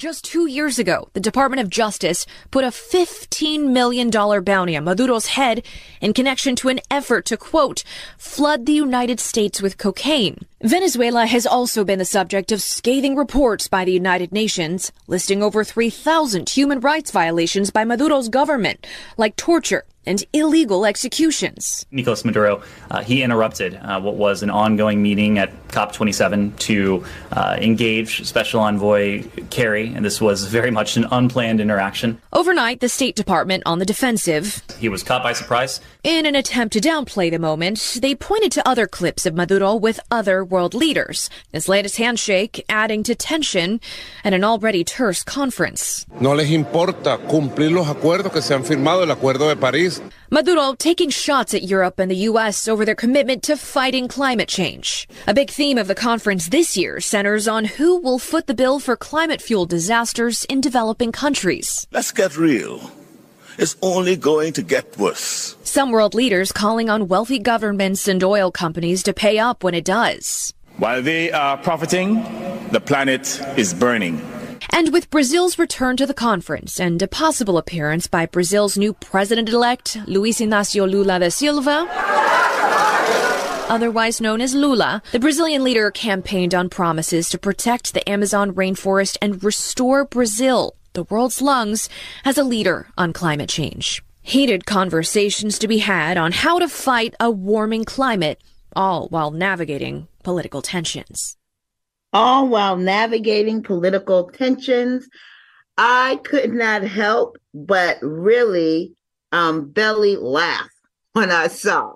Just two years ago, the Department of Justice put a $15 million bounty on Maduro's head in connection to an effort to, quote, flood the United States with cocaine. Venezuela has also been the subject of scathing reports by the United Nations, listing over 3,000 human rights violations by Maduro's government, like torture, and illegal executions. Nicolas Maduro, uh, he interrupted uh, what was an ongoing meeting at COP27 to uh, engage Special Envoy Kerry, and this was very much an unplanned interaction. Overnight, the State Department on the defensive. He was caught by surprise. In an attempt to downplay the moment, they pointed to other clips of Maduro with other world leaders. His latest handshake adding to tension at an already terse conference. No les importa cumplir los acuerdos que se han firmado, el Acuerdo de París. Maduro taking shots at Europe and the U.S. over their commitment to fighting climate change. A big theme of the conference this year centers on who will foot the bill for climate fueled disasters in developing countries. Let's get real. It's only going to get worse. Some world leaders calling on wealthy governments and oil companies to pay up when it does. While they are profiting, the planet is burning. And with Brazil's return to the conference and a possible appearance by Brazil's new president elect, Luiz Inácio Lula da Silva, otherwise known as Lula, the Brazilian leader campaigned on promises to protect the Amazon rainforest and restore Brazil, the world's lungs, as a leader on climate change. Heated conversations to be had on how to fight a warming climate, all while navigating political tensions all while navigating political tensions. I could not help but really um, belly laugh when I saw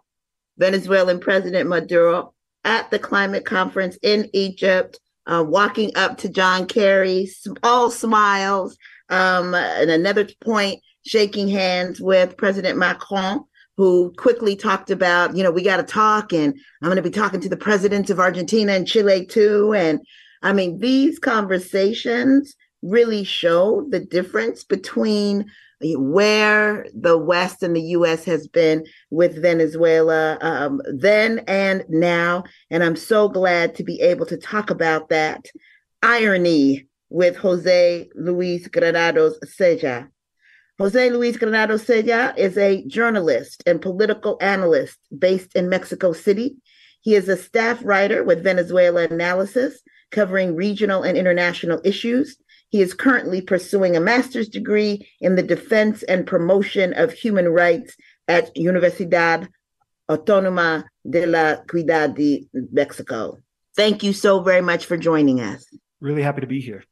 Venezuelan President Maduro at the climate conference in Egypt, uh, walking up to John Kerry, all smiles. Um, and another point, shaking hands with President Macron, who quickly talked about, you know, we got to talk, and I'm going to be talking to the presidents of Argentina and Chile too. And I mean, these conversations really show the difference between where the West and the U.S. has been with Venezuela um, then and now. And I'm so glad to be able to talk about that irony with Jose Luis Granados Ceja. Jose Luis Granados Ceja is a journalist and political analyst based in Mexico City. He is a staff writer with Venezuela Analysis covering regional and international issues. He is currently pursuing a master's degree in the defense and promotion of human rights at Universidad Autónoma de la Ciudad de Mexico. Thank you so very much for joining us. Really happy to be here.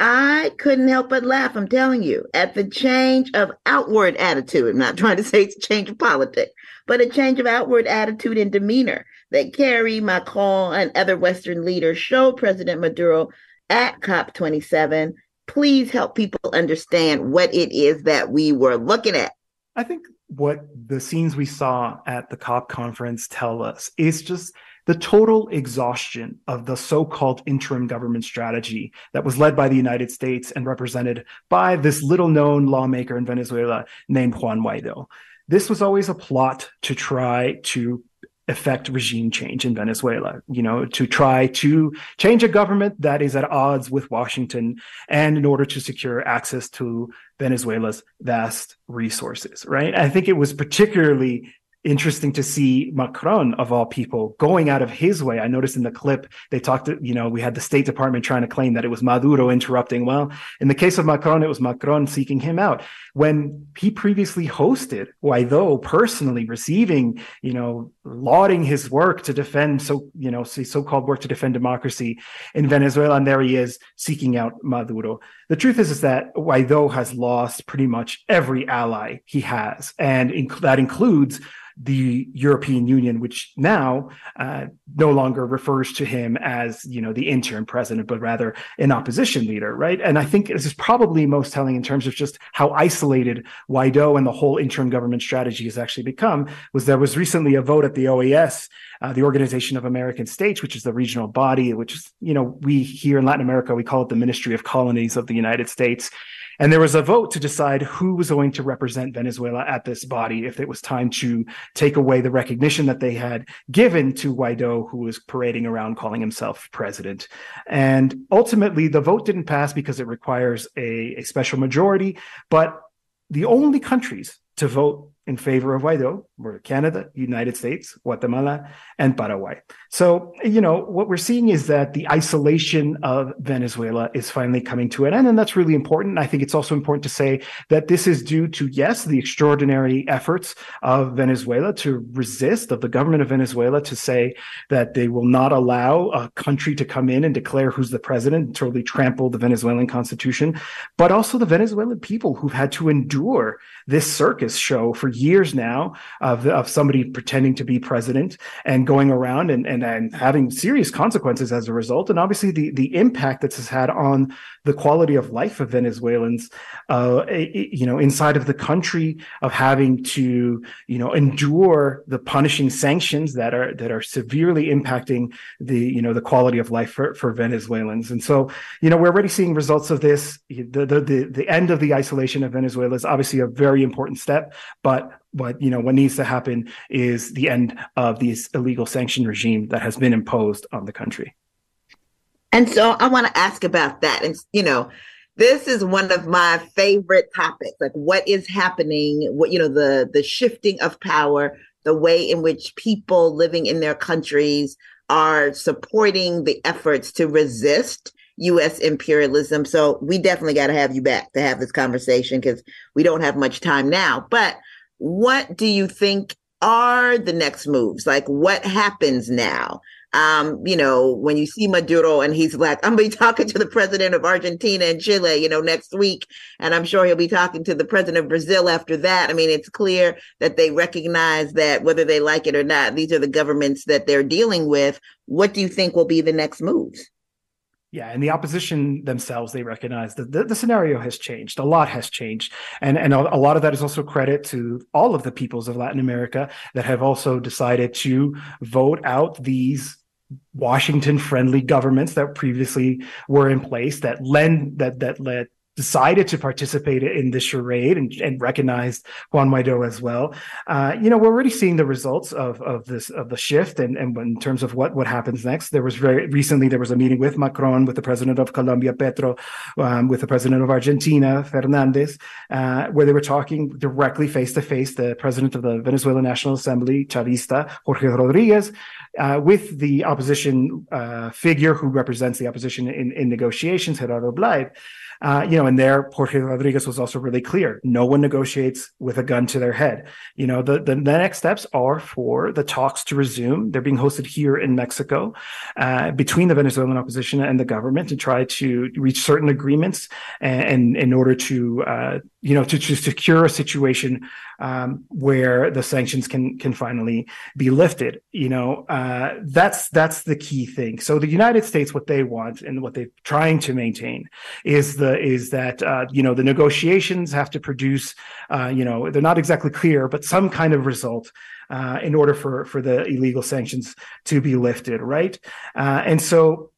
I couldn't help but laugh, I'm telling you, at the change of outward attitude. I'm not <laughs> trying to say it's a change of politics, but a change of outward attitude and demeanor that Kerry, Macron, and other Western leaders showed President Maduro at COP27. Please help people understand what it is that we were looking at. I think what the scenes we saw at the COP conference tell us is just the total exhaustion of the so-called interim government strategy that was led by the United States and represented by this little known lawmaker in Venezuela named Juan Guaido. This was always a plot to try to effect regime change in Venezuela, you know, to try to change a government that is at odds with Washington and in order to secure access to Venezuela's vast resources, right? I think it was particularly interesting to see Macron, of all people, going out of his way. I noticed in the clip they talked, you know, we had the State Department trying to claim that it was Maduro interrupting. Well, in the case of Macron, it was Macron seeking him out. When he previously hosted Guaido personally receiving, you know, lauding his work to defend so, you know, so-called work to defend democracy in Venezuela, and there he is seeking out Maduro. The truth is, is that Guaido has lost pretty much every ally he has, and inc- that includes the European Union, which now uh, no longer refers to him as you know the interim president, but rather an opposition leader, right? And I think this is probably most telling in terms of just how isolated Guaido and the whole interim government strategy has actually become. Was there was recently a vote at the OAS, uh, the Organization of American States, which is the regional body, which is you know we here in Latin America we call it the Ministry of Colonies of the United States. And there was a vote to decide who was going to represent Venezuela at this body if it was time to take away the recognition that they had given to Guaido, who was parading around calling himself president. And ultimately, the vote didn't pass because it requires a, a special majority. But the only countries to vote in favor of Guaido were Canada, United States, Guatemala, and Paraguay. So, you know, what we're seeing is that the isolation of Venezuela is finally coming to an end. And that's really important. I think it's also important to say that this is due to, yes, the extraordinary efforts of Venezuela to resist, of the government of Venezuela to say that they will not allow a country to come in and declare who's the president and totally trample the Venezuelan constitution, but also the Venezuelan people who've had to endure this circus show for years now of, of somebody pretending to be president and going around and, and, and having serious consequences as a result. And obviously the, the impact that this has had on the quality of life of Venezuelans, uh, you know, inside of the country of having to, you know, endure the punishing sanctions that are, that are severely impacting the, you know, the quality of life for, for Venezuelans. And so, you know, we're already seeing results of this. The, the, the, the end of the isolation of Venezuela is obviously a very important step, but what you know what needs to happen is the end of this illegal sanction regime that has been imposed on the country and so i want to ask about that and you know this is one of my favorite topics like what is happening what you know the the shifting of power the way in which people living in their countries are supporting the efforts to resist US imperialism. So we definitely got to have you back to have this conversation because we don't have much time now. But what do you think are the next moves? Like what happens now? Um, you know, when you see Maduro and he's like, I'm gonna be talking to the president of Argentina and Chile, you know, next week, and I'm sure he'll be talking to the president of Brazil after that. I mean, it's clear that they recognize that whether they like it or not, these are the governments that they're dealing with. What do you think will be the next moves? Yeah, and the opposition themselves, they recognize that the, the, scenario has changed. A lot has changed. And, and a, a, lot of that is also credit to all of the peoples of Latin America that have also decided to vote out these Washington friendly governments that previously were in place that lend that that led decided to participate in the charade and, and recognized Juan Guaido as well. Uh, you know, we're already seeing the results of, of this of the shift and, and in terms of what, what happens next. There was very recently there was a meeting with Macron, with the president of Colombia, Petro, um, with the president of Argentina, Fernandez, uh, where they were talking directly face to face, the president of the Venezuelan National Assembly, Chavista, Jorge Rodriguez, uh, with the opposition uh, figure who represents the opposition in, in negotiations, Gerardo Blyde. Uh, you know, and there, Jorge Rodriguez was also really clear. No one negotiates with a gun to their head. You know, the, the, the next steps are for the talks to resume. They're being hosted here in Mexico uh, between the Venezuelan opposition and the government to try to reach certain agreements and, and in order to, uh, you know, to, to secure a situation um, where the sanctions can can finally be lifted. You know, uh, that's that's the key thing. So the United States, what they want and what they're trying to maintain is the is that uh, you know the negotiations have to produce uh, you know they're not exactly clear, but some kind of result. Uh, in order for for the illegal sanctions to be lifted, right? Uh, and so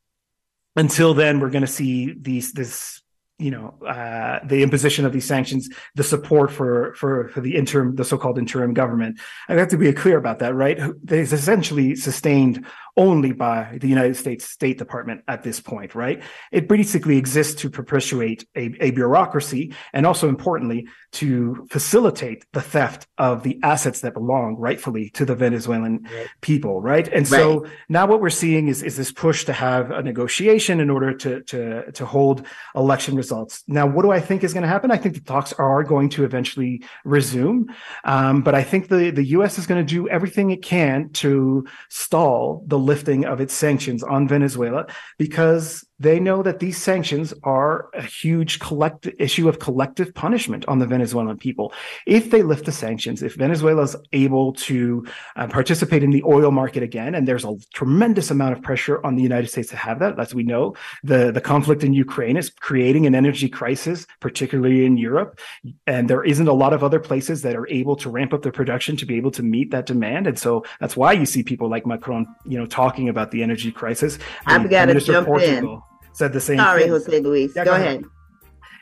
until then, we're going to see these this you know uh, the imposition of these sanctions, the support for for for the interim, the so-called interim government. I have to be clear about that, right? They essentially sustained only by the United States State Department at this point, right? It basically exists to perpetuate a, a bureaucracy and also importantly to facilitate the theft of the assets that belong rightfully to the Venezuelan right. people, right? And right. so now what we're seeing is, is this push to have a negotiation in order to, to, to hold election results. Now, what do I think is going to happen? I think the talks are going to eventually resume. Um, but I think the, the U.S. is going to do everything it can to stall the lifting of its sanctions on Venezuela because they know that these sanctions are a huge collect issue of collective punishment on the Venezuelan people. If they lift the sanctions, if Venezuela is able to uh, participate in the oil market again, and there's a tremendous amount of pressure on the United States to have that, as we know, the, the conflict in Ukraine is creating an energy crisis, particularly in Europe. And there isn't a lot of other places that are able to ramp up their production to be able to meet that demand. And so that's why you see people like Macron, you know, talking about the energy crisis. I've got to jump Portugal, in said the same. Sorry, thing. Jose Luis. Yeah, go, go ahead. ahead.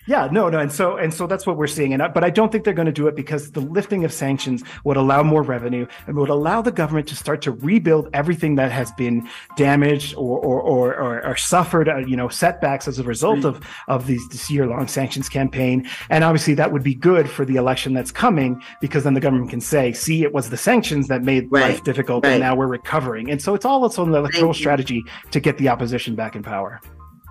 Yeah, no, no, and so and so that's what we're seeing, and but I don't think they're going to do it because the lifting of sanctions would allow more revenue and would allow the government to start to rebuild everything that has been damaged or or or, or, or suffered, uh, you know, setbacks as a result of of these this year long sanctions campaign, and obviously that would be good for the election that's coming because then the government can say, see, it was the sanctions that made right. life difficult, right. and now we're recovering, and so it's all its own electoral strategy to get the opposition back in power.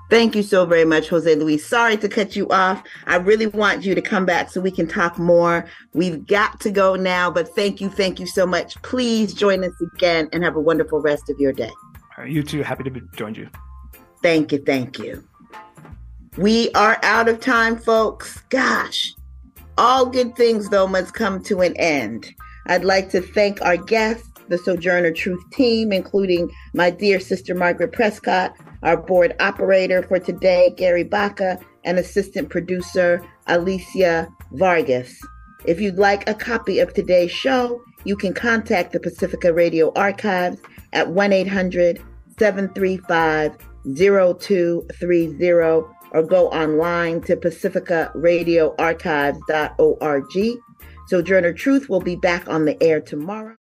Thank you so very much, Jose Luis. Sorry to cut you off. I really want you to come back so we can talk more. We've got to go now, but thank you, thank you so much. Please join us again and have a wonderful rest of your day. All right, you too. Happy to be joined you. Thank you, thank you. We are out of time, folks. Gosh, all good things, though, must come to an end. I'd like to thank our guests, the Sojourner Truth team, including my dear sister Margaret Prescott, our board operator for today, Gary Baca, and assistant producer, Alicia Vargas. If you'd like a copy of today's show, you can contact the Pacifica Radio Archives at 1 800 735 0230 or go online to pacificaradioarchives.org. Sojourner Truth will be back on the air tomorrow.